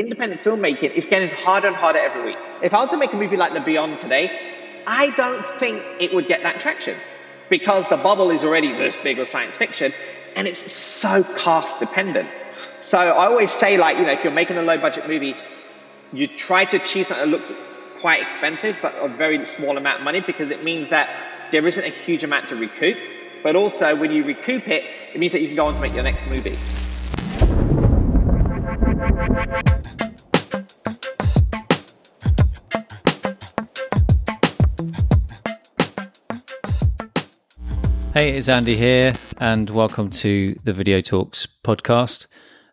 independent filmmaking is getting harder and harder every week. If I was to make a movie like The Beyond today, I don't think it would get that traction because the bubble is already this big with science fiction and it's so cast dependent. So I always say, like, you know, if you're making a low budget movie, you try to achieve something that looks quite expensive but a very small amount of money because it means that there isn't a huge amount to recoup. But also, when you recoup it, it means that you can go on to make your next movie. Hey, it's Andy here, and welcome to the Video Talks podcast,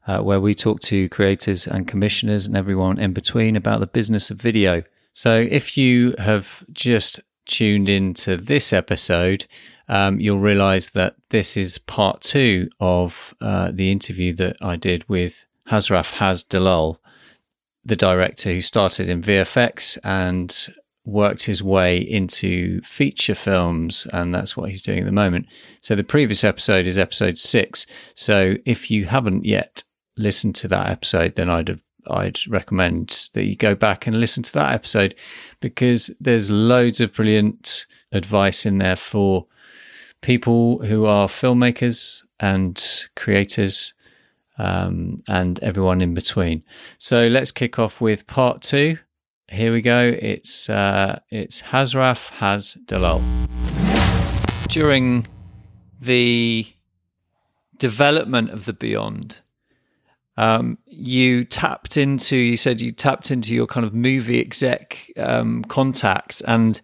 uh, where we talk to creators and commissioners and everyone in between about the business of video. So, if you have just tuned into this episode, um, you'll realize that this is part two of uh, the interview that I did with Hasraf HaZ Dulull, the director who started in VFX and worked his way into feature films, and that's what he's doing at the moment. So the previous episode is episode six. So if you haven't yet listened to that episode, then I'd I'd recommend that you go back and listen to that episode because there's loads of brilliant advice in there for people who are filmmakers and creators um, and everyone in between. So let's kick off with part two here we go. It's uh, it's Hasraf HaZ Dulull. During the development of the Beyond, um, you tapped into. You said you tapped into your kind of movie exec um, contacts and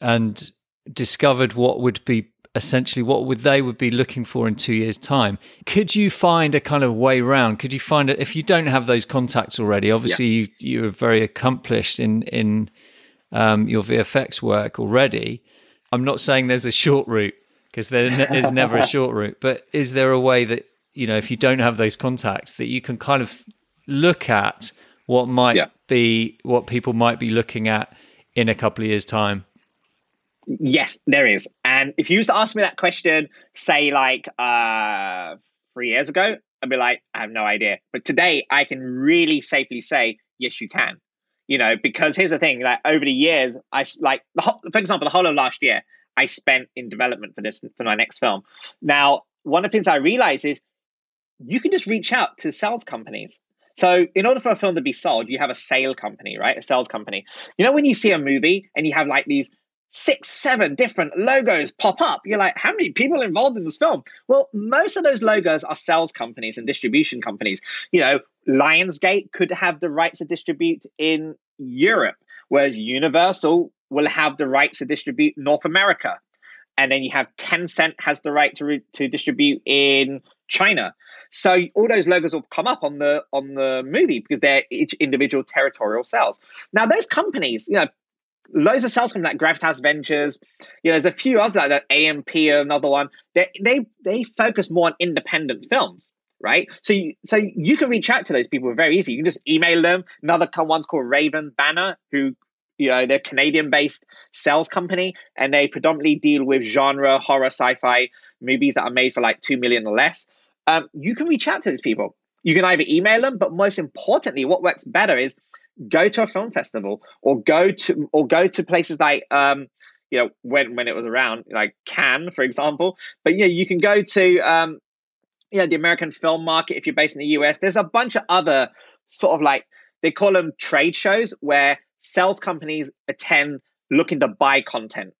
and discovered what would be essentially what would they would be looking for in two years time could you find a kind of way around could you find it if you don't have those contacts already obviously yeah. you, you're very accomplished in in um, your vfx work already i'm not saying there's a short route because there is never a short route but is there a way that you know if you don't have those contacts that you can kind of look at what might yeah. be what people might be looking at in a couple of years time Yes, there is. And if you used to ask me that question, say like uh, three years ago, I'd be like, I have no idea. But today, I can really safely say, yes, you can. You know, because here's the thing: like over the years, I like, whole, for example, the whole of last year, I spent in development for this for my next film. Now, one of the things I realize is you can just reach out to sales companies. So, in order for a film to be sold, you have a sale company, right? A sales company. You know, when you see a movie and you have like these six, seven different logos pop up. You're like, how many people involved in this film? Well, most of those logos are sales companies and distribution companies. You know, Lionsgate could have the rights to distribute in Europe, whereas Universal will have the rights to distribute North America. And then you have Tencent has the right to re- to distribute in China. So all those logos will come up on the on the movie because they're each individual territorial sales. Now those companies, you know, loads of sales from like Gravitas Ventures. You know, there's a few others like that. AMP, another one. They they they focus more on independent films, right? So you, so you can reach out to those people very easy. You can just email them. Another one's called Raven Banner, who you know they're Canadian based sales company, and they predominantly deal with genre horror sci-fi movies that are made for like two million or less. Um, you can reach out to those people. You can either email them, but most importantly, what works better is go to a film festival or go to or go to places like um you know when when it was around like Cannes for example but yeah you can go to um you know the American film market if you're based in the US there's a bunch of other sort of like they call them trade shows where sales companies attend looking to buy content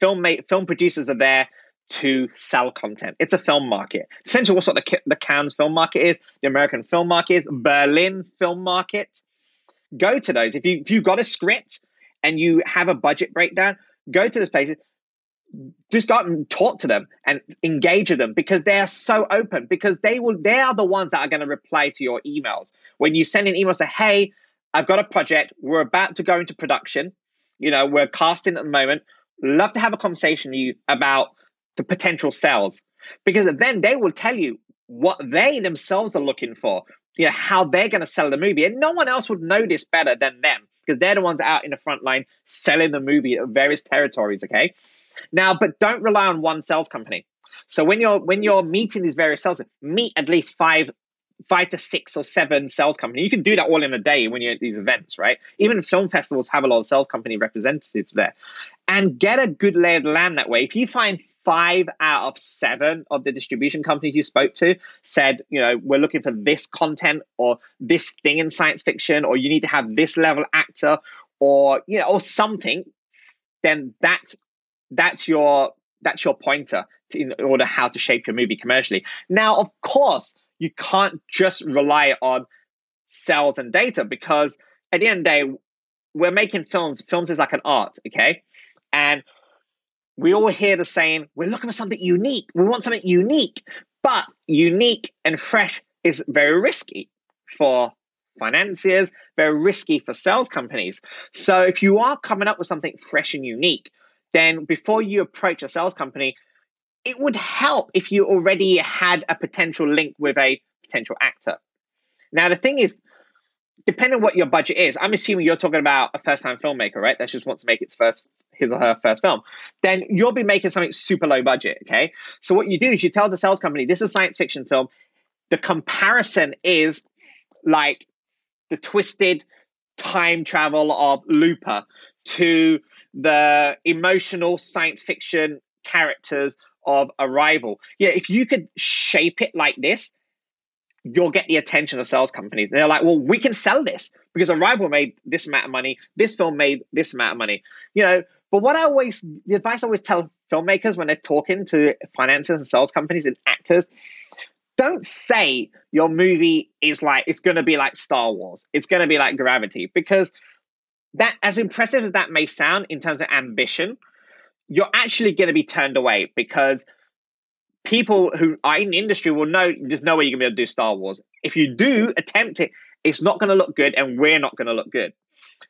film make, film producers are there to sell content. It's a film market. Essentially, what's what the, the Cannes film market is, the American film market is, Berlin film market, go to those. If you if you've got a script and you have a budget breakdown, go to those places. Just go and talk to them and engage with them because they are so open. Because they will, they are the ones that are going to reply to your emails when you send an email. Say, hey, I've got a project. We're about to go into production. You know, we're casting at the moment. Love to have a conversation with you about the potential sales because then they will tell you what they themselves are looking for you know how they're going to sell the movie and no one else would know this better than them because they're the ones out in the front line selling the movie at various territories okay now but don't rely on one sales company so when you're when you're meeting these various sales meet at least five five to six or seven sales company. You can do that all in a day when you're at these events, right? Even film festivals have a lot of sales company representatives there. And get a good lay of the land that way. If you find five out of seven of the distribution companies you spoke to said, you know, we're looking for this content or this thing in science fiction, or you need to have this level actor, or you know, or something, then that's that's your that's your pointer to, in order how to shape your movie commercially. Now, of course, you can't just rely on sales and data because at the end of the day, we're making films. Films is like an art, okay? And we all hear the saying, we're looking for something unique. We want something unique. But unique and fresh is very risky for financiers, very risky for sales companies. So if you are coming up with something fresh and unique, then before you approach a sales company, it would help if you already had a potential link with a potential actor. Now, the thing is, depending on what your budget is, I'm assuming you're talking about a first time filmmaker, right? That just wants to make its first his or her first film, then you'll be making something super low budget. Okay. So what you do is you tell the sales company, this is a science fiction film. The comparison is like the twisted time travel of Looper to the emotional science fiction characters of Arrival. Yeah, if you could shape it like this, you'll get the attention of sales companies. They're like, well, we can sell this because Arrival made this amount of money, this film made this amount of money. You know, but what I always, the advice I always tell filmmakers when they're talking to financiers and sales companies and actors, don't say your movie is like, it's going to be like Star Wars. It's going to be like Gravity because that, as impressive as that may sound in terms of ambition, you're actually going to be turned away because people who are in the industry will know there's no way you're to be able to do Star Wars. If you do attempt it, it's not to look good and we're not to look good.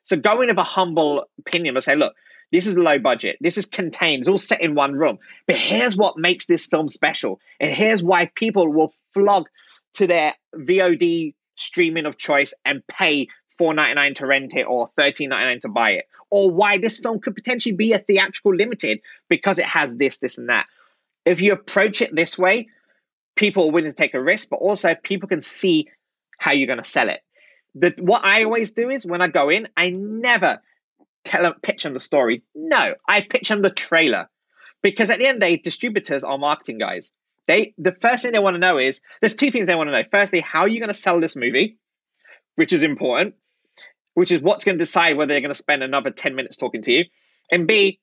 So go in with a humble opinion and say, look, this is low budget. This is contained. It's all set in one room. But here's what makes this film special. And here's why people will flog to their VOD streaming of choice and pay $4.99 to rent it or $13.99 to buy it. Or why this film could potentially be a theatrical limited because it has this, this, and that. If you approach it this way, people are willing to take a risk, but also people can see how you're going to sell it. What I always do is when I go in, I never tell them, pitch them the story. No, I pitch them the trailer. Because at the end of the day, distributors are marketing guys. They the first thing they want to know is there's two things they want to know. Firstly, how are you going to sell this movie, which is important, which is what's going to decide whether they're going to spend another 10 minutes talking to you. And B,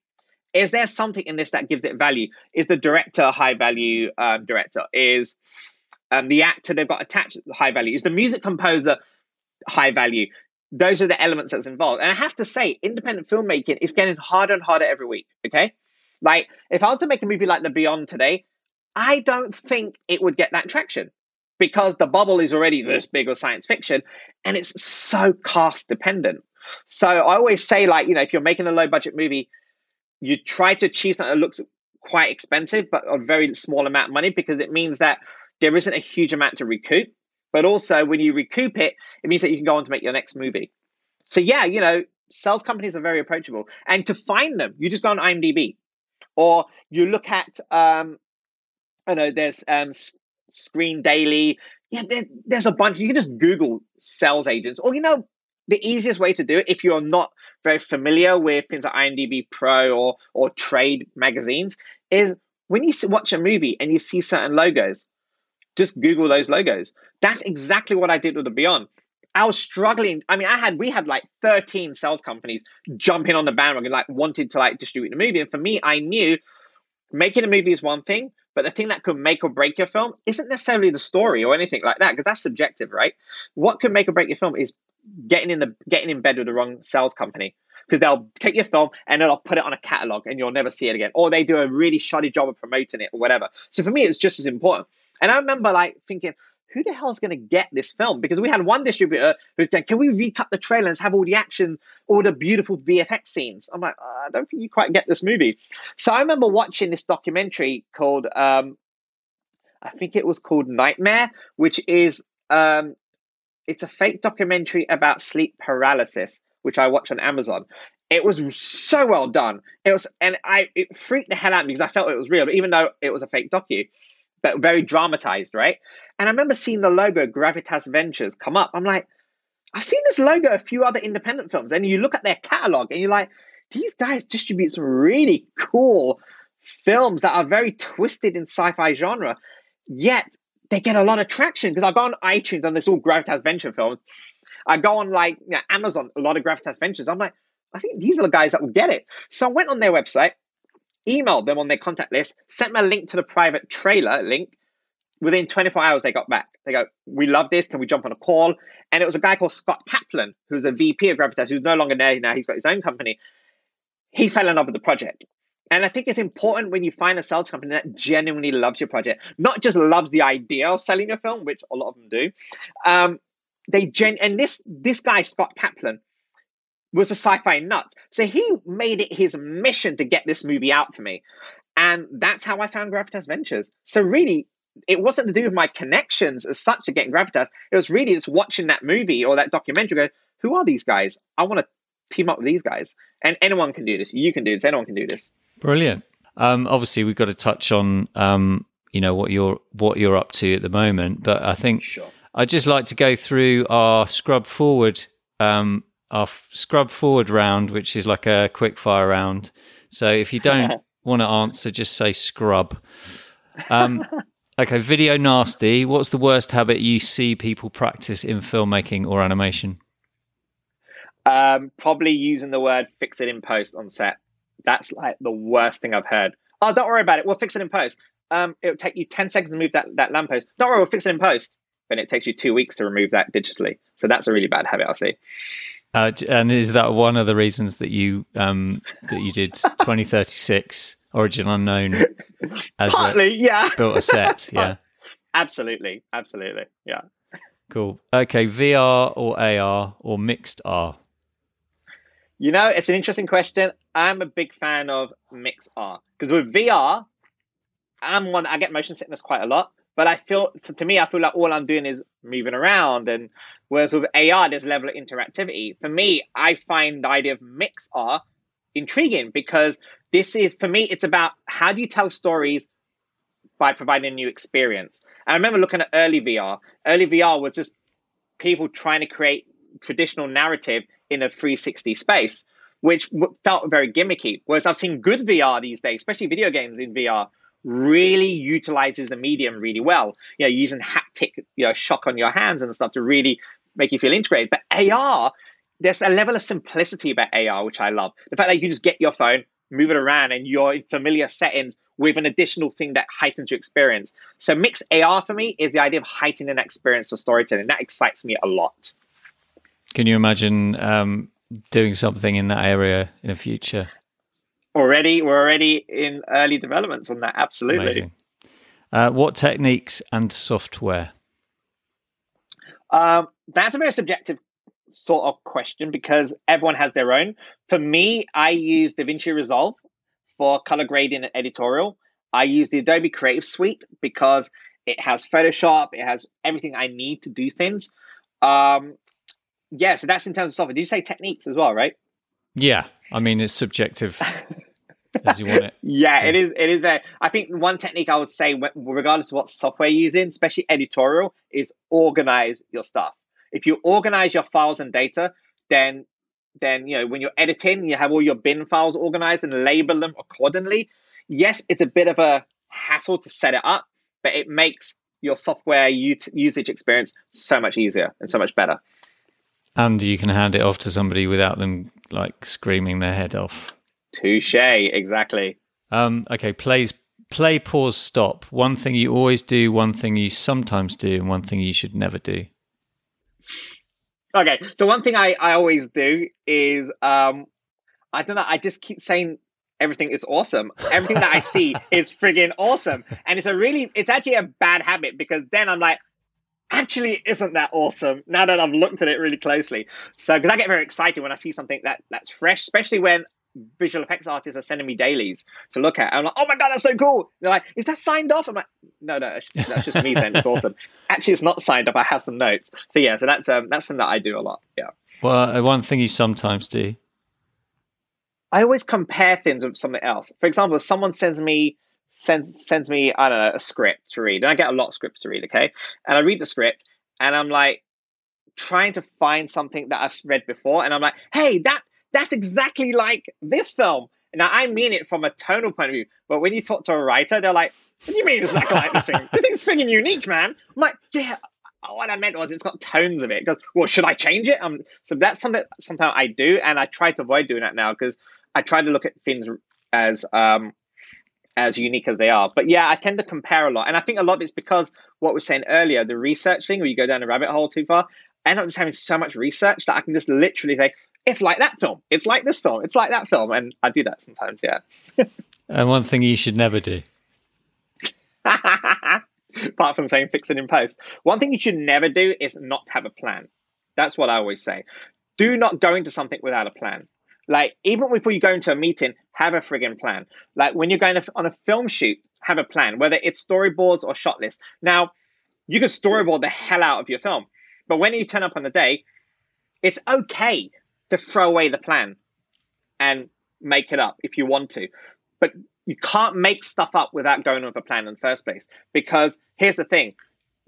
is there something in this that gives it value? Is the director a high value um, director? Is um, the actor they've got attached high value? Is the music composer high value? those are the elements that's involved. And I have to say, independent filmmaking is getting harder and harder every week. Okay. Like, if I was to make a movie like The Beyond today, I don't think it would get that traction because the bubble is already this big with science fiction and it's so cast dependent. So I always say, like, you know, if you're making a low budget movie, you try to achieve something that looks quite expensive, but a very small amount of money because it means that there isn't a huge amount to recoup. But also, when you recoup it, it means that you can go on to make your next movie. So, yeah, you know, sales companies are very approachable. And to find them, you just go on IMDb or you look at, um, I know, there's um, Screen Daily. Yeah, there, there's a bunch. You can just Google sales agents. Or, you know, the easiest way to do it, if you're not very familiar with things like IMDb Pro or, or trade magazines, is when you watch a movie and you see certain logos, just Google those logos. That's exactly what I did with the Beyond. I was struggling. I mean, I had we had like 13 sales companies jumping on the bandwagon, like wanted to like distribute the movie. And for me, I knew making a movie is one thing, but the thing that could make or break your film isn't necessarily the story or anything like that, because that's subjective, right? What could make or break your film is getting in the getting in bed with the wrong sales company. Because they'll take your film and they'll put it on a catalog and you'll never see it again. Or they do a really shoddy job of promoting it or whatever. So for me, it's just as important. And I remember like thinking, who the hell is going to get this film? Because we had one distributor who's going, can we recut the trailer and have all the action, all the beautiful VFX scenes? I'm like, I don't think you quite get this movie. So I remember watching this documentary called, um, I think it was called Nightmare, which is, um, it's a fake documentary about sleep paralysis, which I watched on Amazon. It was so well done. It was, and I it freaked the hell out of me because I felt it was real. Even though it was a fake docu, but very dramatized, right? And I remember seeing the logo Gravitas Ventures come up. I'm like, I've seen this logo a few other independent films, and you look at their catalog and you're like, these guys distribute some really cool films that are very twisted in sci-fi genre, yet they get a lot of traction because I go on iTunes and there's all Gravitas Venture films. I go on like you know, Amazon, a lot of Gravitas Ventures. I'm like, I think these are the guys that will get it. So I went on their website, emailed them on their contact list, sent them a link to the private trailer link. Within 24 hours, they got back. They go, We love this. Can we jump on a call? And it was a guy called Scott Kaplan, who's a VP of Gravitas, who's no longer there now. He's got his own company. He fell in love with the project. And I think it's important when you find a sales company that genuinely loves your project, not just loves the idea of selling your film, which a lot of them do. Um, they gen and this this guy Scott Kaplan was a sci-fi nut, so he made it his mission to get this movie out to me, and that's how I found Gravitas Ventures. So really, it wasn't to do with my connections as such to getting Gravitas. It was really just watching that movie or that documentary. Go, who are these guys? I want to team up with these guys, and anyone can do this. You can do this. Anyone can do this. Brilliant. Um, obviously, we've got to touch on um, you know what you're what you're up to at the moment, but I think Sure. I'd just like to go through our scrub forward, um, our scrub forward round, which is like a quick fire round. So if you don't want to answer, just say scrub. Um, okay, video nasty. What's the worst habit you see people practice in filmmaking or animation? Um, probably using the word "fix it in post" on set. That's like the worst thing I've heard. Oh, don't worry about it. We'll fix it in post. Um, it'll take you ten seconds to move that that lamppost. Don't worry, we'll fix it in post. And it takes you two weeks to remove that digitally. So that's a really bad habit, I see. Uh, and is that one of the reasons that you um, that you did twenty thirty six Origin Unknown as a, Partly, yeah. built a set? Yeah, Absolutely, absolutely, yeah. cool. Okay, VR or AR or mixed R? You know, it's an interesting question. I'm a big fan of mix R because with VR, I'm one. I get motion sickness quite a lot, but I feel so to me, I feel like all I'm doing is moving around. And whereas with AR, there's level of interactivity. For me, I find the idea of mix R intriguing because this is for me, it's about how do you tell stories by providing a new experience. I remember looking at early VR. Early VR was just people trying to create traditional narrative in a 360 space, which felt very gimmicky. Whereas I've seen good VR these days, especially video games in VR, really utilizes the medium really well. You know, using haptic, you know, shock on your hands and stuff to really make you feel integrated. But AR, there's a level of simplicity about AR which I love. The fact that you can just get your phone, move it around, and you're in familiar settings with an additional thing that heightens your experience. So mixed AR for me is the idea of heightening that experience of storytelling. That excites me a lot. Can you imagine um, doing something in that area in the future? Already, we're already in early developments on that. Absolutely. Uh, what techniques and software? Um, that's a very subjective sort of question because everyone has their own. For me, I use DaVinci Resolve for color grading and editorial. I use the Adobe Creative Suite because it has Photoshop, it has everything I need to do things. Um, yeah, so that's in terms of software. Did you say techniques as well, right? Yeah, I mean it's subjective as you want it. Yeah, it is. It is there. I think one technique I would say, regardless of what software you're using, especially editorial, is organize your stuff. If you organize your files and data, then then you know when you're editing, you have all your bin files organized and label them accordingly. Yes, it's a bit of a hassle to set it up, but it makes your software usage experience so much easier and so much better. And you can hand it off to somebody without them like screaming their head off. Touche, exactly. Um, okay, plays play, pause, stop. One thing you always do, one thing you sometimes do, and one thing you should never do. Okay, so one thing I, I always do is um I don't know, I just keep saying everything is awesome. Everything that I see is friggin' awesome. And it's a really it's actually a bad habit because then I'm like, actually isn't that awesome now that I've looked at it really closely. So because I get very excited when I see something that that's fresh, especially when visual effects artists are sending me dailies to look at. I'm like, oh my god, that's so cool. They're like, is that signed off? I'm like, no, no, that's just me saying it's awesome. Actually, it's not signed off. I have some notes. So yeah, so that's um that's something that I do a lot. Yeah. Well, uh, one thing you sometimes do. I always compare things with something else. For example, if someone sends me sends sends me I don't know a script to read, and I get a lot of scripts to read. Okay, and I read the script, and I'm like trying to find something that I've read before, and I'm like, hey, that that's exactly like this film. Now I mean it from a tonal point of view, but when you talk to a writer, they're like, what do you mean exactly like this thing? This thing's freaking unique, man. I'm like, yeah. What I meant was it's got tones of it. It goes, well, should I change it? Um, so that's something sometimes I do, and I try to avoid doing that now because I try to look at things as um, as unique as they are. But yeah, I tend to compare a lot. And I think a lot of it's because what we are saying earlier, the research thing, where you go down a rabbit hole too far, I end up just having so much research that I can just literally say, it's like that film, it's like this film, it's like that film. And I do that sometimes, yeah. and one thing you should never do. Apart from saying fix it in post. One thing you should never do is not have a plan. That's what I always say. Do not go into something without a plan. Like even before you go into a meeting, have a friggin' plan. Like when you're going on a film shoot, have a plan, whether it's storyboards or shot list. Now, you can storyboard the hell out of your film, but when you turn up on the day, it's okay to throw away the plan and make it up if you want to. But you can't make stuff up without going with a plan in the first place. Because here's the thing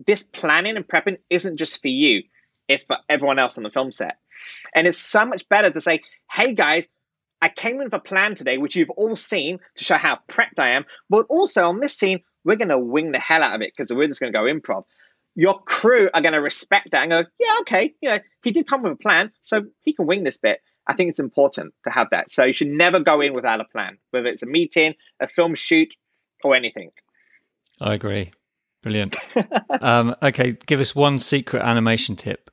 this planning and prepping isn't just for you, it's for everyone else on the film set. And it's so much better to say, hey guys, I came with a plan today, which you've all seen to show how prepped I am. But also on this scene, we're going to wing the hell out of it because we're just going to go improv. Your crew are going to respect that and go, yeah, okay, you know, he did come with a plan, so he can wing this bit. I think it's important to have that. So you should never go in without a plan, whether it's a meeting, a film shoot, or anything. I agree. Brilliant. um, okay, give us one secret animation tip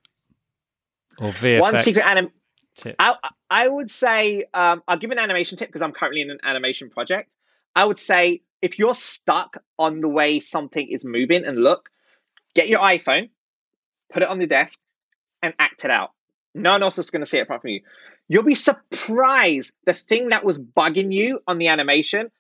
or VFX. One secret anim- tip. I, I would say um, I'll give an animation tip because I'm currently in an animation project. I would say if you're stuck on the way something is moving and look, get your iPhone, put it on the desk, and act it out. No one else is going to see it apart from you. You'll be surprised the thing that was bugging you on the animation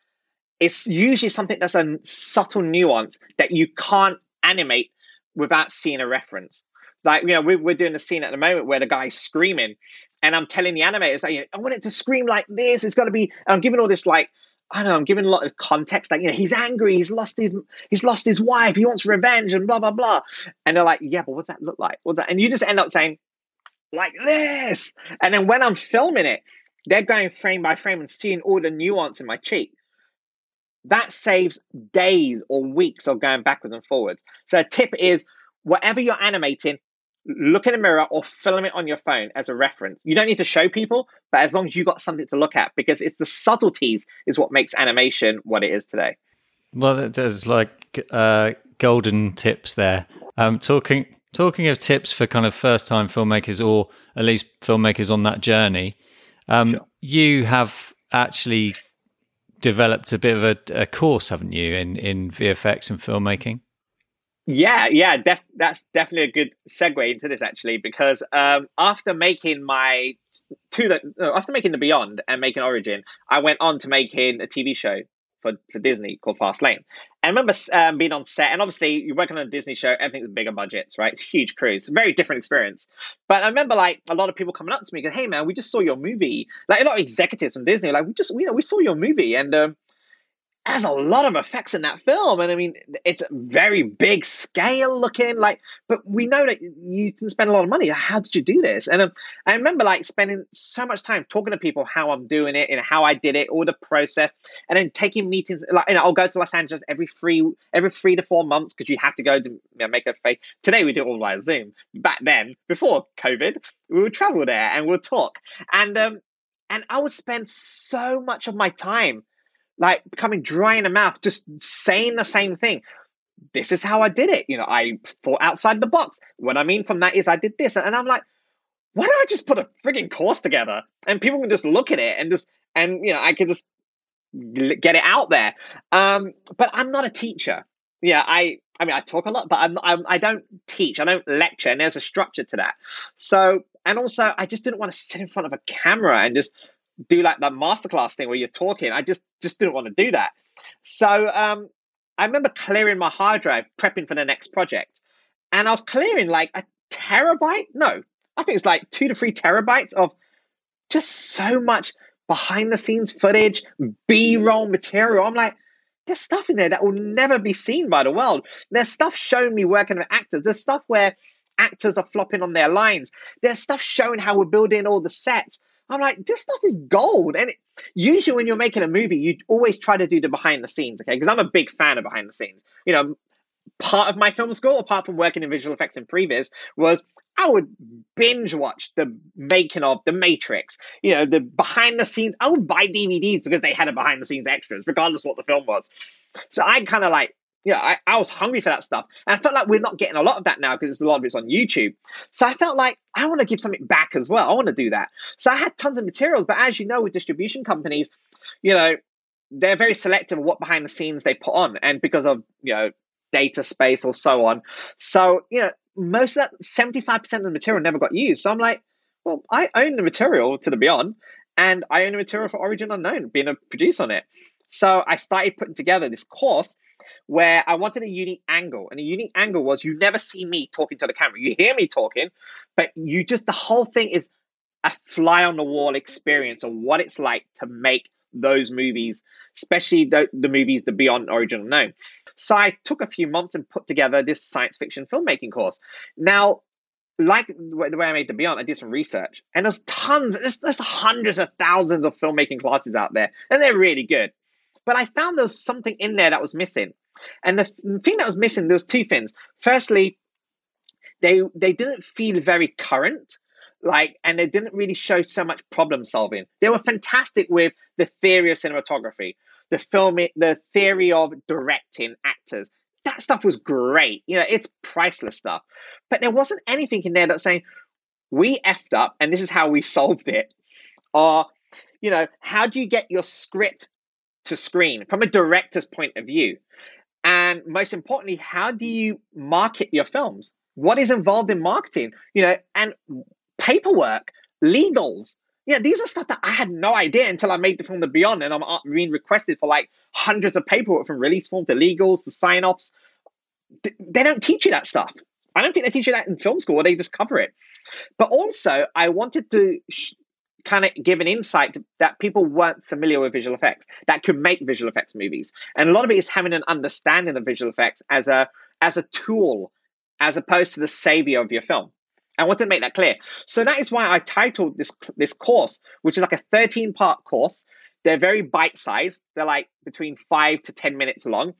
is usually something that's a subtle nuance that you can't animate without seeing a reference. Like, you know, we're, we're doing a scene at the moment where the guy's screaming, and I'm telling the animators, like, I want it to scream like this. It's got to be, I'm giving all this, like, I don't know, I'm giving a lot of context, like, you know, he's angry, he's lost his he's lost his wife, he wants revenge, and blah, blah, blah. And they're like, yeah, but what's that look like? What's that? And you just end up saying, like this. And then when I'm filming it, they're going frame by frame and seeing all the nuance in my cheek. That saves days or weeks of going backwards and forwards. So a tip is whatever you're animating, look in a mirror or film it on your phone as a reference. You don't need to show people, but as long as you've got something to look at, because it's the subtleties is what makes animation what it is today. Well, there's like uh, golden tips there. Um, talking talking of tips for kind of first time filmmakers or at least filmmakers on that journey, um, sure. you have actually developed a bit of a, a, course, haven't you, in in VFX and filmmaking? Yeah, yeah, def- that's definitely a good segue into this actually, because um, after making my to the after making the Beyond and making Origin, I went on to making a TV show for, for Disney called Fast Lane. And I remember um, being on set, and obviously you're working on a Disney show, everything's bigger budgets, right? It's huge crews, very different experience. But I remember like a lot of people coming up to me, going, "Hey man, we just saw your movie." Like a lot of executives from Disney, like we just, you know, we saw your movie, and um, has a lot of effects in that film and i mean it's very big scale looking like but we know that you can spend a lot of money. How did you do this? And um, i remember like spending so much time talking to people how i'm doing it and how i did it all the process and then taking meetings like you know i'll go to los angeles every three every three to four months because you have to go to you know, make a face. Today we do it all via zoom. Back then before covid we would travel there and we'll talk. And um and i would spend so much of my time like becoming dry in the mouth, just saying the same thing. This is how I did it. You know, I thought outside the box. What I mean from that is I did this. And I'm like, why don't I just put a frigging course together and people can just look at it and just, and, you know, I can just get it out there. Um, but I'm not a teacher. Yeah, I, I mean, I talk a lot, but I'm, I'm, I don't teach. I don't lecture, and there's a structure to that. So, and also, I just didn't want to sit in front of a camera and just do like that masterclass thing where you're talking. I just just didn't want to do that. So um, I remember clearing my hard drive, prepping for the next project, and I was clearing like a terabyte. No, I think it's like two to three terabytes of just so much behind the scenes footage, B roll material. I'm like, there's stuff in there that will never be seen by the world. There's stuff showing me working with actors. There's stuff where actors are flopping on their lines. There's stuff showing how we're building all the sets. I'm like, this stuff is gold. And it, usually when you're making a movie, you always try to do the behind the scenes, okay? Because I'm a big fan of behind the scenes. You know, part of my film school, apart from working in visual effects in previous, was I would binge watch the making of The Matrix, you know, the behind the scenes. I would buy DVDs because they had a behind the scenes extras, regardless what the film was. So I kind of like, you know, I, I was hungry for that stuff. And I felt like we're not getting a lot of that now because a lot of it's on YouTube. So I felt like I want to give something back as well. I want to do that. So I had tons of materials. But as you know, with distribution companies, you know, they're very selective of what behind the scenes they put on. And because of, you know, data space or so on. So, you know, most of that 75% of the material never got used. So I'm like, well, I own the material to the Beyond and I own the material for Origin Unknown, being a producer on it. So I started putting together this course where I wanted a unique angle. And the unique angle was you never see me talking to the camera. You hear me talking, but you just, the whole thing is a fly on the wall experience of what it's like to make those movies, especially the, the movies, the Beyond Original Unknown. So I took a few months and put together this science fiction filmmaking course. Now, like the way I made the Beyond, I did some research, and there's tons, there's, there's hundreds of thousands of filmmaking classes out there, and they're really good. But I found there was something in there that was missing. And the thing that was missing, there was two things. Firstly, they they didn't feel very current, like, and they didn't really show so much problem solving. They were fantastic with the theory of cinematography the filming, the theory of directing actors. That stuff was great. You know, it's priceless stuff. But there wasn't anything in there that's saying, we effed up and this is how we solved it. Or, you know, how do you get your script to screen from a director's point of view? And most importantly, how do you market your films? What is involved in marketing? You know, and paperwork, legals, yeah, these are stuff that I had no idea until I made the film The Beyond, and I'm uh, being requested for like hundreds of paperwork from release form to legals to sign offs. They don't teach you that stuff. I don't think they teach you that in film school, they just cover it. But also, I wanted to sh- kind of give an insight that people weren't familiar with visual effects that could make visual effects movies, and a lot of it is having an understanding of visual effects as a as a tool, as opposed to the savior of your film. I want to make that clear. So that is why I titled this this course, which is like a 13 part course. They're very bite sized. They're like between five to 10 minutes long.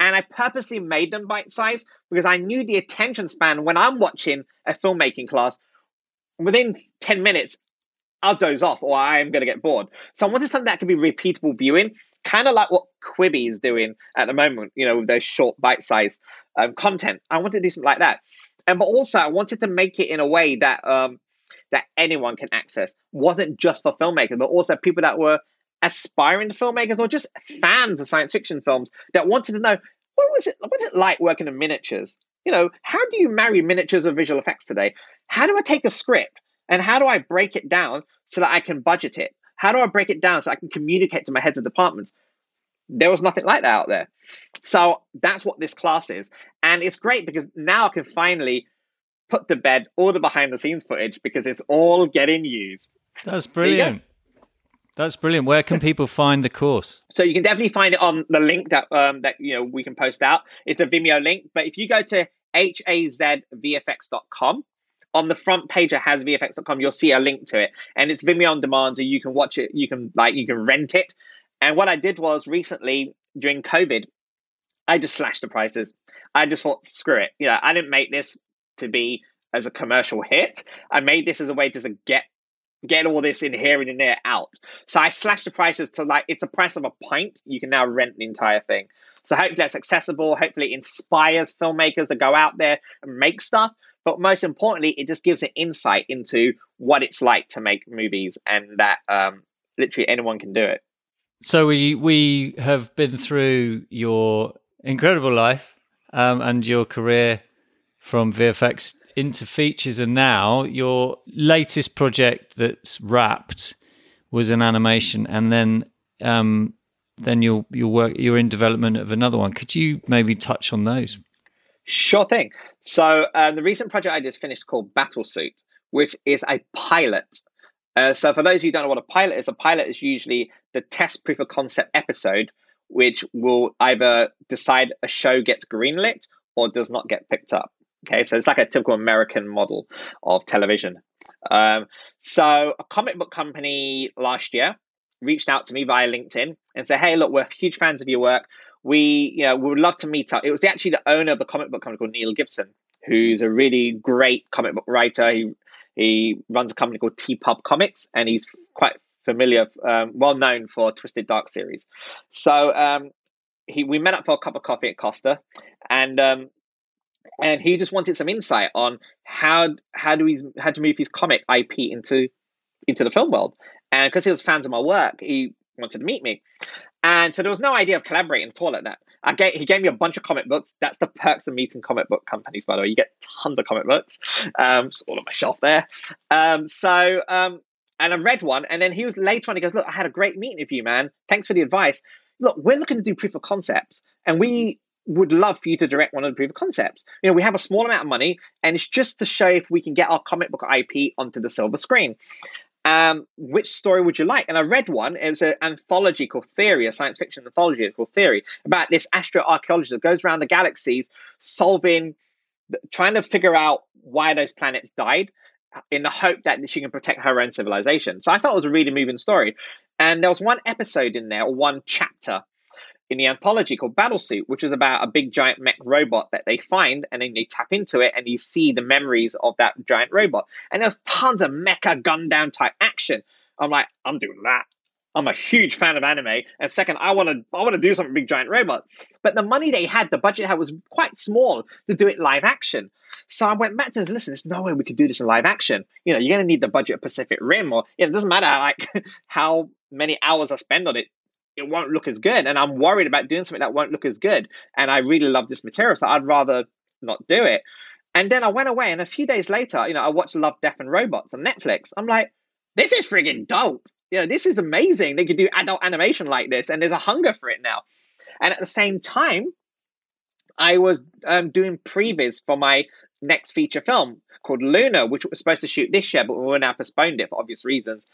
And I purposely made them bite sized because I knew the attention span when I'm watching a filmmaking class, within 10 minutes, I'll doze off or I am going to get bored. So I wanted something that could be repeatable viewing, kind of like what Quibi is doing at the moment, you know, with those short bite sized um, content. I wanted to do something like that and but also I wanted to make it in a way that um that anyone can access wasn't just for filmmakers, but also people that were aspiring filmmakers or just fans of science fiction films that wanted to know what was it what was it like working in miniatures? You know, how do you marry miniatures with visual effects today? How do I take a script and how do I break it down so that I can budget it? How do I break it down so I can communicate to my heads of departments? There was nothing like that out there. So that's what this class is. And it's great because now I can finally put to bed all the behind the scenes footage because it's all getting used. That's brilliant. That's brilliant. Where can people find the course? So you can definitely find it on the link that um, that you know we can post out. It's a Vimeo link, but if you go to hazvfx.com, on the front page it has vfx.com, you'll see a link to it, and it's Vimeo on demand, so you can watch it. You can like you can rent it. And what I did was recently during COVID, I just slashed the prices. I just thought, screw it. You know, I didn't make this to be as a commercial hit. I made this as a way just to get get all this in here and in there out. So I slashed the prices to like it's a price of a pint. You can now rent the entire thing. So hopefully that's accessible. Hopefully it inspires filmmakers to go out there and make stuff. But most importantly, it just gives an insight into what it's like to make movies and that um, literally anyone can do it. So we we have been through your incredible life um, and your career from VFX into features, and now your latest project that's wrapped was an animation, and then um, then you'll you'll work you're in development of another one. Could you maybe touch on those? Sure thing. So uh, the recent project I just finished called Battlesuit, which is a pilot. Uh, so for those who don't know what a pilot is, a pilot is usually the test proof of concept episode which will either decide a show gets greenlit or does not get picked up. Okay, so it's like a typical American model of television. Um, so a comic book company last year reached out to me via LinkedIn and said, "Hey, look, we're huge fans of your work. We, you know, we would love to meet up." It was actually the owner of the comic book company called Neil Gibson, who's a really great comic book writer. He he runs a company called T Pub Comics, and he's quite familiar, um, well known for Twisted Dark series. So um, he we met up for a cup of coffee at Costa, and um, and he just wanted some insight on how how do we how to move his comic IP into into the film world. And because he was fans of my work, he wanted to meet me. And so there was no idea of collaborating at all at that. I gave, he gave me a bunch of comic books. That's the perks of meeting comic book companies, by the way. You get tons of comic books. Um, all on my shelf there. Um, so, um, and I read one, and then he was later on, he goes, Look, I had a great meeting with you, man. Thanks for the advice. Look, we're looking to do proof of concepts, and we would love for you to direct one of the proof of concepts. You know, we have a small amount of money, and it's just to show if we can get our comic book IP onto the silver screen. Um, which story would you like? And I read one. It was an anthology called Theory, a science fiction anthology called Theory, about this astroarchaeologist that goes around the galaxies solving, trying to figure out why those planets died in the hope that she can protect her own civilization. So I thought it was a really moving story. And there was one episode in there, or one chapter in the anthology called Battlesuit, which is about a big giant mech robot that they find and then they tap into it and you see the memories of that giant robot. And there's tons of mecha Gundam type action. I'm like, I'm doing that. I'm a huge fan of anime. And second, I want to I want to do something big giant robot. But the money they had, the budget had was quite small to do it live action. So I went back to this, listen, there's no way we could do this in live action. You know, you're gonna need the budget of Pacific Rim or you know, it doesn't matter like how many hours I spend on it it won't look as good. And I'm worried about doing something that won't look as good. And I really love this material, so I'd rather not do it. And then I went away, and a few days later, you know, I watched Love, Death, and Robots on Netflix. I'm like, this is friggin' dope. You know, this is amazing. They could do adult animation like this, and there's a hunger for it now. And at the same time, I was um, doing previs for my next feature film called Luna, which was supposed to shoot this year, but we were now postponed it for obvious reasons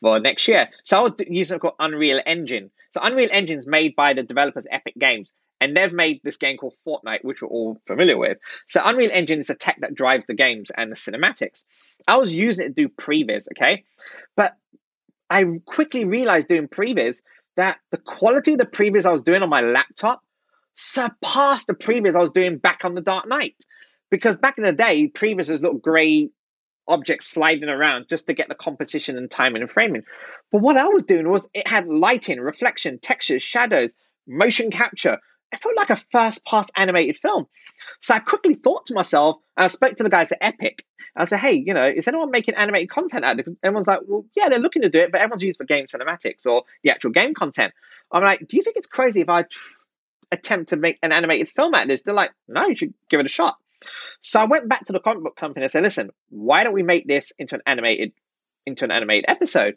for next year. So I was using it called Unreal Engine. So Unreal Engine is made by the developers Epic Games, and they've made this game called Fortnite, which we're all familiar with. So Unreal Engine is the tech that drives the games and the cinematics. I was using it to do previs, okay? But I quickly realized doing previs that the quality of the previs I was doing on my laptop surpassed the previs I was doing back on the Dark Knight. Because back in the day, previs little grey objects sliding around just to get the composition and timing and framing. But what I was doing was it had lighting, reflection, textures, shadows, motion capture. It felt like a first pass animated film. So I quickly thought to myself, I spoke to the guys at Epic. I said, hey, you know, is anyone making animated content out of this? Everyone's like, well, yeah, they're looking to do it, but everyone's used for game cinematics or the actual game content. I'm like, do you think it's crazy if I tr- attempt to make an animated film out of this? They're like, no, you should give it a shot. So I went back to the comic book company and said, listen, why don't we make this into an animated into an animated episode?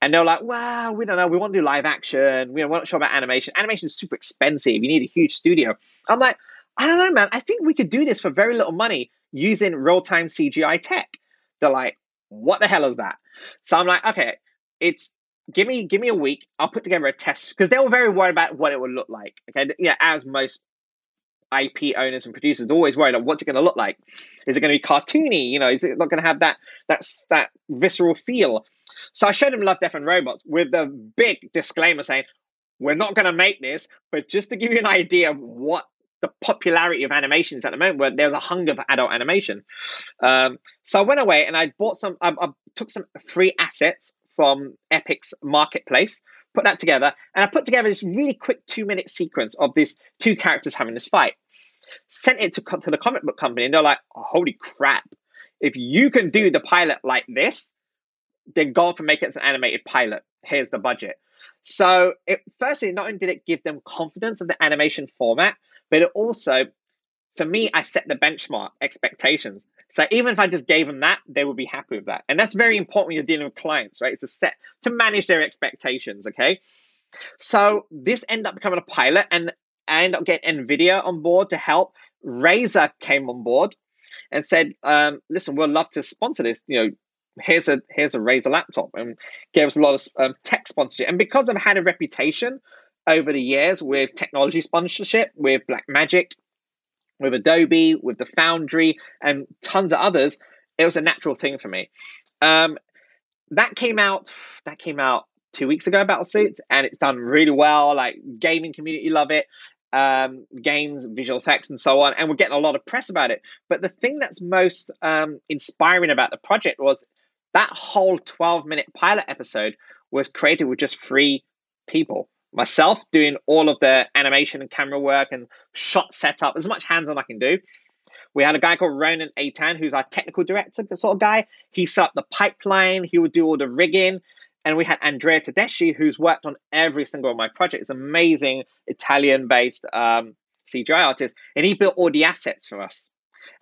And they're like, well, we don't know. We want to do live action. We're not sure about animation. Animation is super expensive. You need a huge studio. I'm like, I don't know, man. I think we could do this for very little money using real time CGI tech. They're like, what the hell is that? So I'm like, okay, it's give me give me a week. I'll put together a test because they were very worried about what it would look like. Okay, yeah, as most IP owners and producers always worried, like, what's it going to look like? Is it going to be cartoony? You know, is it not going to have that that that visceral feel? So I showed him Love, Death, and Robots with the big disclaimer saying, we're not going to make this, but just to give you an idea of what the popularity of animations at the moment, where there's a hunger for adult animation. Um, so I went away and I bought some, I, I took some free assets from Epic's marketplace put that together, and I put together this really quick two minute sequence of these two characters having this fight. Sent it to, to the comic book company, and they're like, oh, "Holy crap! If you can do the pilot like this, then go off and make it as an animated pilot. Here's the budget." So, it, firstly, not only did it give them confidence of the animation format, but it also, for me, I set the benchmark expectations. So even if I just gave them that, they would be happy with that. And that's very important when you're dealing with clients, right? It's a set to manage their expectations, okay? So this ended up becoming a pilot, and I ended up getting NVIDIA on board to help. Razer came on board and said, um, listen, we'd love to sponsor this. You know, here's a here's a Razer laptop and gave us a lot of um, tech sponsorship. And because I've had a reputation over the years with technology sponsorship, with Blackmagic, with Adobe, with the Foundry, and tons of others, it was a natural thing for me. Um, that came out. That came out two weeks ago. Battlesuits, and it's done really well. Like gaming community love it. Um, games, visual effects, and so on. And we're getting a lot of press about it. But the thing that's most um, inspiring about the project was that whole 12 minute pilot episode was created with just three people myself doing all of the animation and camera work and shot setup, as much hands on I can do. We had a guy called Ronan Aitan, who's our technical director, sort of guy. He set up the pipeline, he would do all the rigging. And we had Andrea Tedeschi, who's worked on every single of my projects, amazing Italian based um, CGI artist. And he built all the assets for us,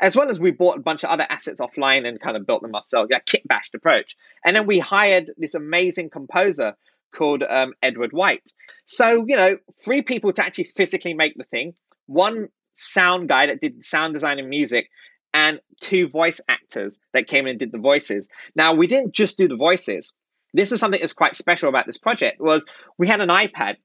as well as we bought a bunch of other assets offline and kind of built them ourselves, yeah, kit bashed approach. And then we hired this amazing composer called um, Edward White. So, you know, three people to actually physically make the thing, one sound guy that did sound design and music, and two voice actors that came in and did the voices. Now, we didn't just do the voices. This is something that's quite special about this project was we had an iPad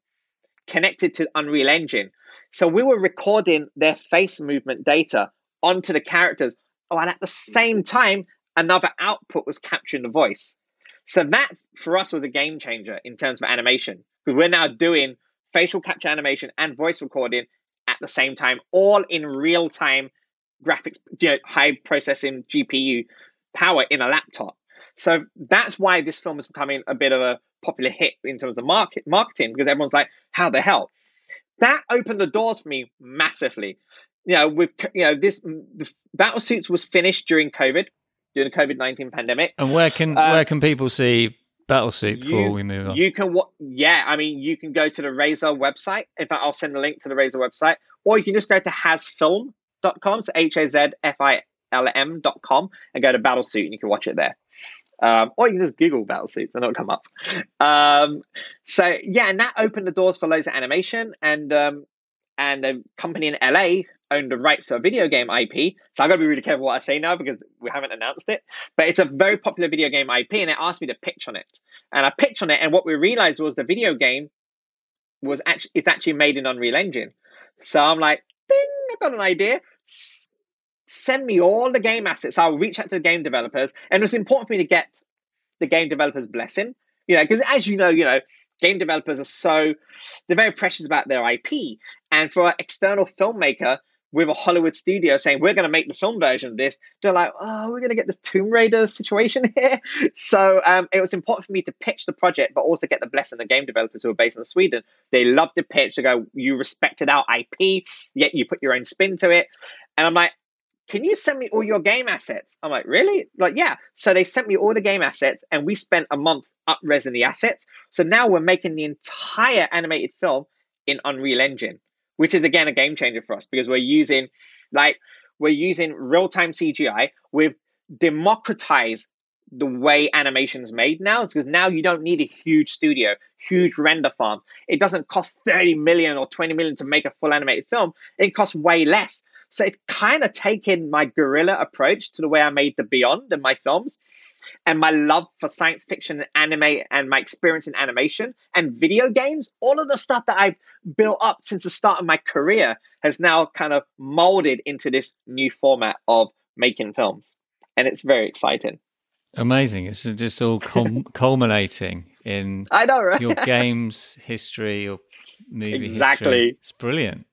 connected to Unreal Engine. So we were recording their face movement data onto the characters. Oh, and at the same time, another output was capturing the voice. So that for us was a game changer in terms of animation because we're now doing facial capture animation and voice recording at the same time, all in real time graphics, you know, high processing GPU power in a laptop. So that's why this film is becoming a bit of a popular hit in terms of market marketing because everyone's like, how the hell? That opened the doors for me massively. You know, with you know this battle suits was finished during COVID, during the COVID nineteen pandemic. And where can uh, where can people see Battlesuit before you, we move on? You can yeah, I mean you can go to the Razer website. In fact, I'll send a link to the Razer website, or you can just go to hazfilm.com, so H A Z F I L M.com, and go to Battlesuit, and you can watch it there. Um, or you can just Google Battlesuits and it'll come up. Um, so yeah, and that opened the doors for loads of animation, and um, and a company in LA owned the rights to a video game IP. So I've got to be really careful what I say now because we haven't announced it. But it's a very popular video game IP, and it asked me to pitch on it. And I pitched on it, and what we realized was the video game was actually it's actually made in Unreal Engine. So I'm like, ding, I've got an idea. Send me all the game assets. I'll reach out to the game developers, and it was important for me to get the game developers' blessing. You know, because as you know, you know, game developers are so they're very precious about their IP. And for an external filmmaker, with a Hollywood studio saying we're going to make the film version of this, they're like, oh, we're going to get this Tomb Raider situation here. So um, it was important for me to pitch the project, but also get the blessing of game developers who are based in Sweden. They loved the pitch. They go, you respected our IP, yet you put your own spin to it. And I'm like, can you send me all your game assets? I'm like, really? Like, yeah. So they sent me all the game assets, and we spent a month up resing the assets. So now we're making the entire animated film in Unreal Engine which is again a game changer for us because we're using like we're using real-time CGI. We've democratized the way animation is made now because now you don't need a huge studio, huge render farm. It doesn't cost 30 million or 20 million to make a full animated film. It costs way less. So it's kind of taken my guerrilla approach to the way I made the Beyond and my films and my love for science fiction and anime and my experience in animation and video games, all of the stuff that I've built up since the start of my career has now kind of molded into this new format of making films. And it's very exciting. Amazing. It's just all culminating in I know, right? your games history, your movie exactly. history. It's brilliant.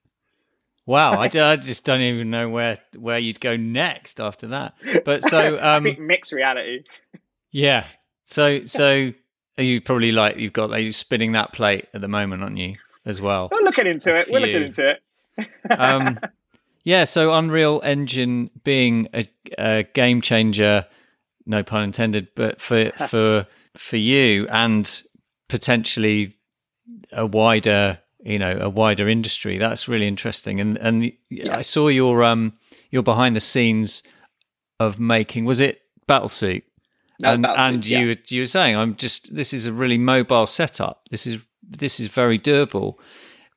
Wow, I, I just don't even know where where you'd go next after that. But so um, mixed reality. Yeah. So so are you probably like you've got are you spinning that plate at the moment, aren't you? As well. We're looking into it. Few. We're looking into it. um, yeah. So Unreal Engine being a, a game changer, no pun intended, but for for for you and potentially a wider you know a wider industry. That's really interesting. And and yeah. I saw your um your behind the scenes of making was it Battlesuit? No, and Battlesuit, and yeah. you you were saying I'm just this is a really mobile setup. This is this is very durable.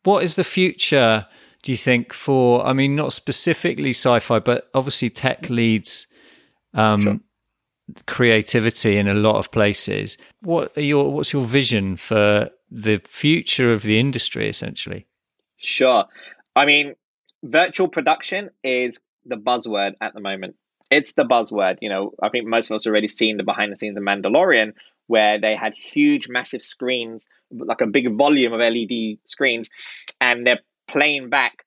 What is the future? Do you think for? I mean, not specifically sci-fi, but obviously tech leads um, sure. creativity in a lot of places. What are your What's your vision for the future of the industry, essentially? Sure. I mean, virtual production is the buzzword at the moment. It's the buzzword. You know, I think most of us already seen the behind the scenes of Mandalorian, where they had huge, massive screens, like a big volume of LED screens, and they're playing back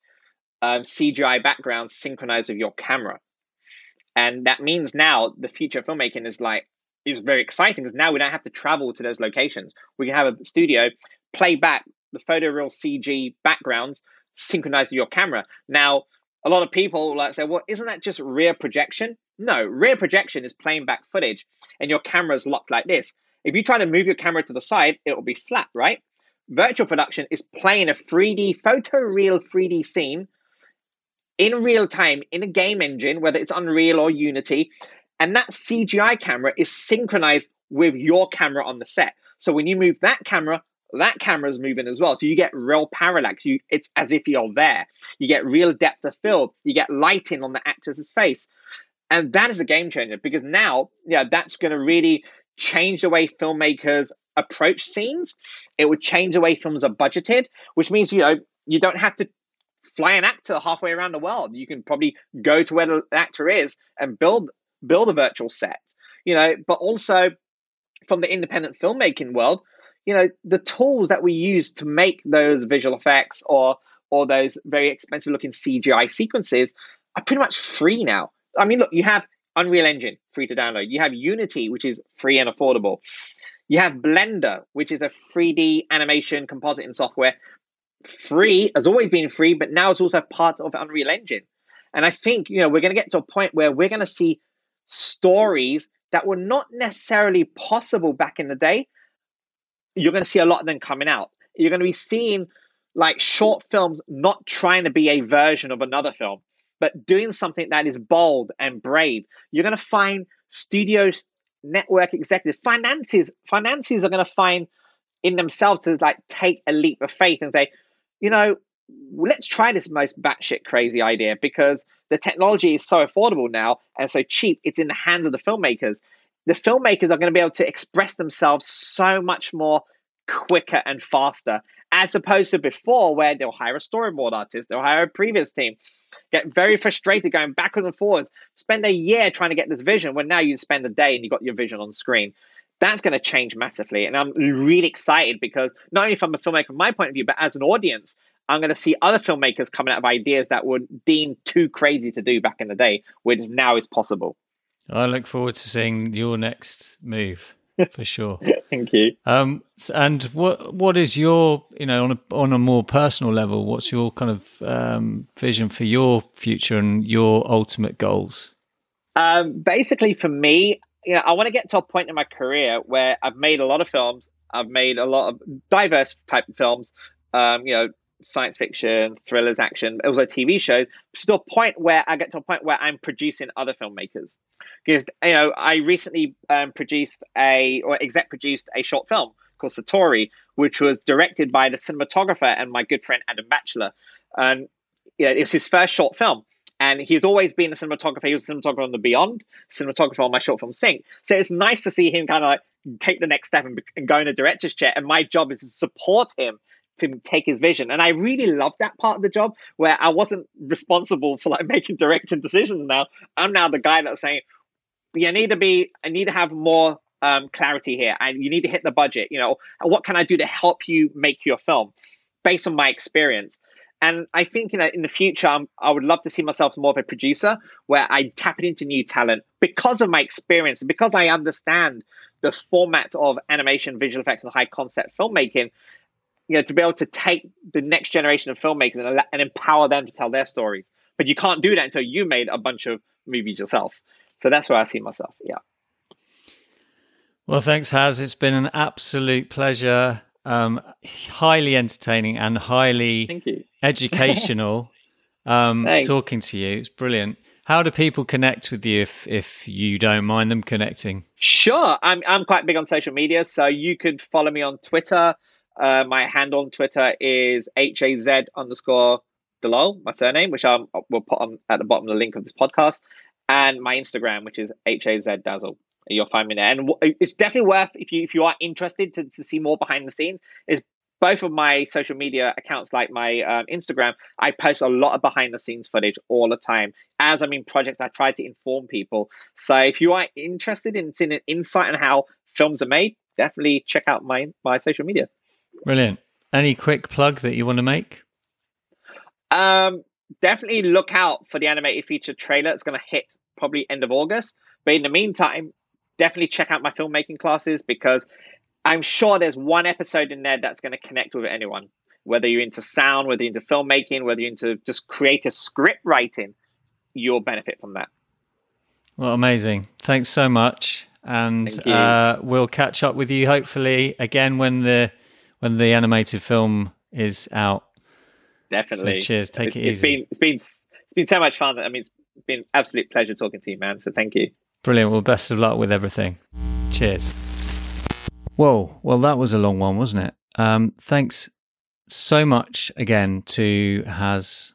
um, CGI backgrounds synchronized with your camera. And that means now the future of filmmaking is like is very exciting because now we don't have to travel to those locations. We can have a studio play back the photoreal CG backgrounds synchronized with your camera. Now, a lot of people like say, well, isn't that just rear projection? No, rear projection is playing back footage and your camera is locked like this. If you try to move your camera to the side, it will be flat, right? Virtual production is playing a 3D, photoreal 3D scene in real time in a game engine, whether it's Unreal or Unity. And that CGI camera is synchronized with your camera on the set. So when you move that camera, that camera is moving as well. So you get real parallax. You, it's as if you're there. You get real depth of field. You get lighting on the actor's face. And that is a game changer because now, yeah, that's going to really change the way filmmakers approach scenes. It would change the way films are budgeted, which means, you know, you don't have to fly an actor halfway around the world. You can probably go to where the actor is and build build a virtual set. You know, but also from the independent filmmaking world, you know the tools that we use to make those visual effects or or those very expensive looking CGI sequences are pretty much free now. I mean, look, you have Unreal Engine free to download. You have Unity, which is free and affordable. You have Blender, which is a 3D animation compositing software. Free, has always been free, but now it's also part of Unreal Engine. And I think, you know, we're going to get to a point where we're going to see stories that were not necessarily possible back in the day you're going to see a lot of them coming out. You're going to be seeing like short films not trying to be a version of another film, but doing something that is bold and brave. You're going to find studios, network executives, finances, finances are going to find in themselves to like take a leap of faith and say, you know, let's try this most batshit crazy idea because the technology is so affordable now and so cheap. It's in the hands of the filmmakers the filmmakers are going to be able to express themselves so much more quicker and faster as opposed to before where they'll hire a storyboard artist they'll hire a previs team get very frustrated going backwards and forwards spend a year trying to get this vision when now you spend a day and you got your vision on screen that's going to change massively and i'm really excited because not only from a filmmaker from my point of view but as an audience i'm going to see other filmmakers coming out of ideas that were deemed too crazy to do back in the day which now is possible I look forward to seeing your next move for sure. Thank you. Um, and what what is your you know on a on a more personal level? What's your kind of um, vision for your future and your ultimate goals? Um, basically, for me, you know, I want to get to a point in my career where I've made a lot of films. I've made a lot of diverse type of films. Um, you know, science fiction, thrillers, action, also TV shows, to a point where I get to a point where I'm producing other filmmakers. Because you know, I recently um, produced a or exec produced a short film called Satori, which was directed by the cinematographer and my good friend Adam Batchelor. And yeah, it was his first short film. And he's always been a cinematographer. He was a cinematographer on The Beyond, cinematographer on my short film Sync. So it's nice to see him kind of like take the next step and, and go in a director's chair. And my job is to support him to take his vision. And I really love that part of the job where I wasn't responsible for like making directing decisions now. I'm now the guy that's saying, you need to be, I need to have more um, clarity here. And you need to hit the budget. You know, what can I do to help you make your film based on my experience? And I think you know in the future, I'm, I would love to see myself more of a producer where I tap into new talent because of my experience, because I understand the format of animation, visual effects, and high concept filmmaking you know, to be able to take the next generation of filmmakers and, and empower them to tell their stories. But you can't do that until you made a bunch of movies yourself. So that's where I see myself. Yeah. Well, thanks, Haz. It's been an absolute pleasure. Um, highly entertaining and highly educational um, talking to you. It's brilliant. How do people connect with you if if you don't mind them connecting? Sure, I'm I'm quite big on social media, so you could follow me on Twitter uh, my handle on Twitter is haz underscore Dulull, my surname, which I'll, we'll put on at the bottom of the link of this podcast, and my Instagram, which is haz dazzle. you'll find me there. And it's definitely worth if you if you are interested to, to see more behind the scenes. Is both of my social media accounts, like my um, Instagram, I post a lot of behind the scenes footage all the time. As I'm in projects, I try to inform people. So if you are interested in seeing an insight on how films are made, definitely check out my my social media. Brilliant. Any quick plug that you want to make? Um, definitely look out for the animated feature trailer. It's going to hit probably end of August. But in the meantime, definitely check out my filmmaking classes because I'm sure there's one episode in there that's going to connect with anyone. Whether you're into sound, whether you're into filmmaking, whether you're into just creative script writing, you'll benefit from that. Well, amazing. Thanks so much. And uh, we'll catch up with you hopefully again when the when the animated film is out. Definitely. So cheers. Take it, it easy. Been, it's been it's been so much fun. I mean, it's been absolute pleasure talking to you, man. So thank you. Brilliant. Well, best of luck with everything. Cheers. Whoa. Well, that was a long one, wasn't it? Um, thanks so much again to Haz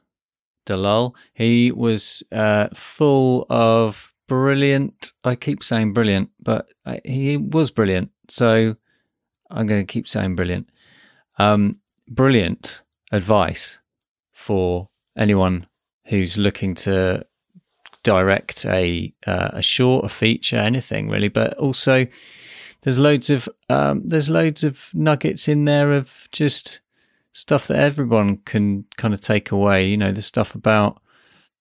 Dulull. He was uh, full of brilliant. I keep saying brilliant, but he was brilliant. So I'm going to keep saying brilliant. Um, brilliant advice for anyone who's looking to direct a uh, a short, a feature, anything really. But also, there's loads of um, there's loads of nuggets in there of just stuff that everyone can kind of take away. You know, the stuff about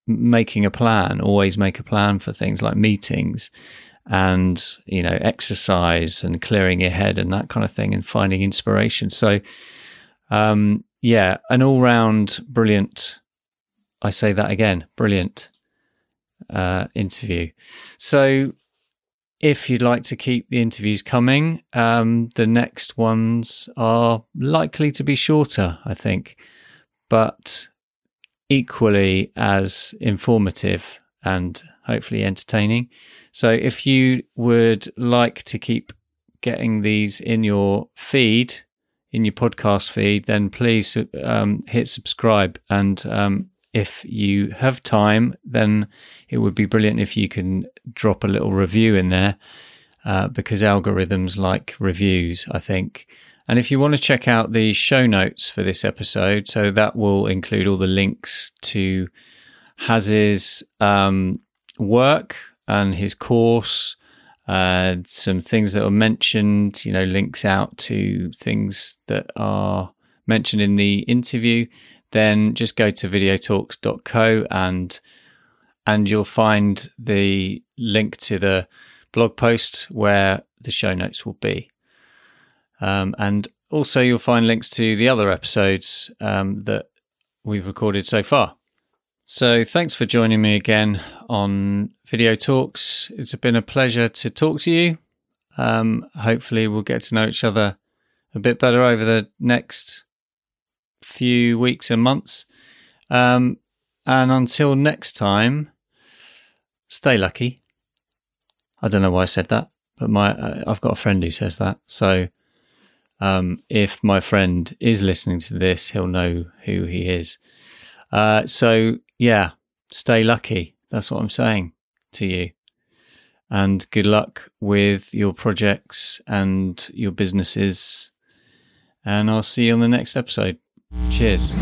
making a plan, always make a plan for things like meetings and, you know, exercise and clearing your head and that kind of thing and finding inspiration. So, um, yeah, an all round brilliant, I say that again, brilliant uh, interview. So, if you'd like to keep the interviews coming, um, the next ones are likely to be shorter, I think. But equally as informative and hopefully entertaining. So if you would like to keep getting these in your feed, in your podcast feed, then please um, hit subscribe. And um, if you have time, then it would be brilliant if you can drop a little review in there uh, because algorithms like reviews, I think. And if you want to check out the show notes for this episode, so that will include all the links to Haz's um, work and his course, uh, some things that were mentioned, you know, links out to things that are mentioned in the interview, then just go to videotalks.co and and you'll find the link to the blog post where the show notes will be. Um, and also, you'll find links to the other episodes um, that we've recorded so far. So, thanks for joining me again on Video Talks. It's been a pleasure to talk to you. Um, hopefully, we'll get to know each other a bit better over the next few weeks and months. Um, and until next time, stay lucky. I don't know why I said that, but my uh, I've got a friend who says that. So um, if my friend is listening to this, he'll know who he is. Uh, so, yeah, stay lucky. That's what I'm saying to you. And good luck with your projects and your businesses. And I'll see you on the next episode. Cheers.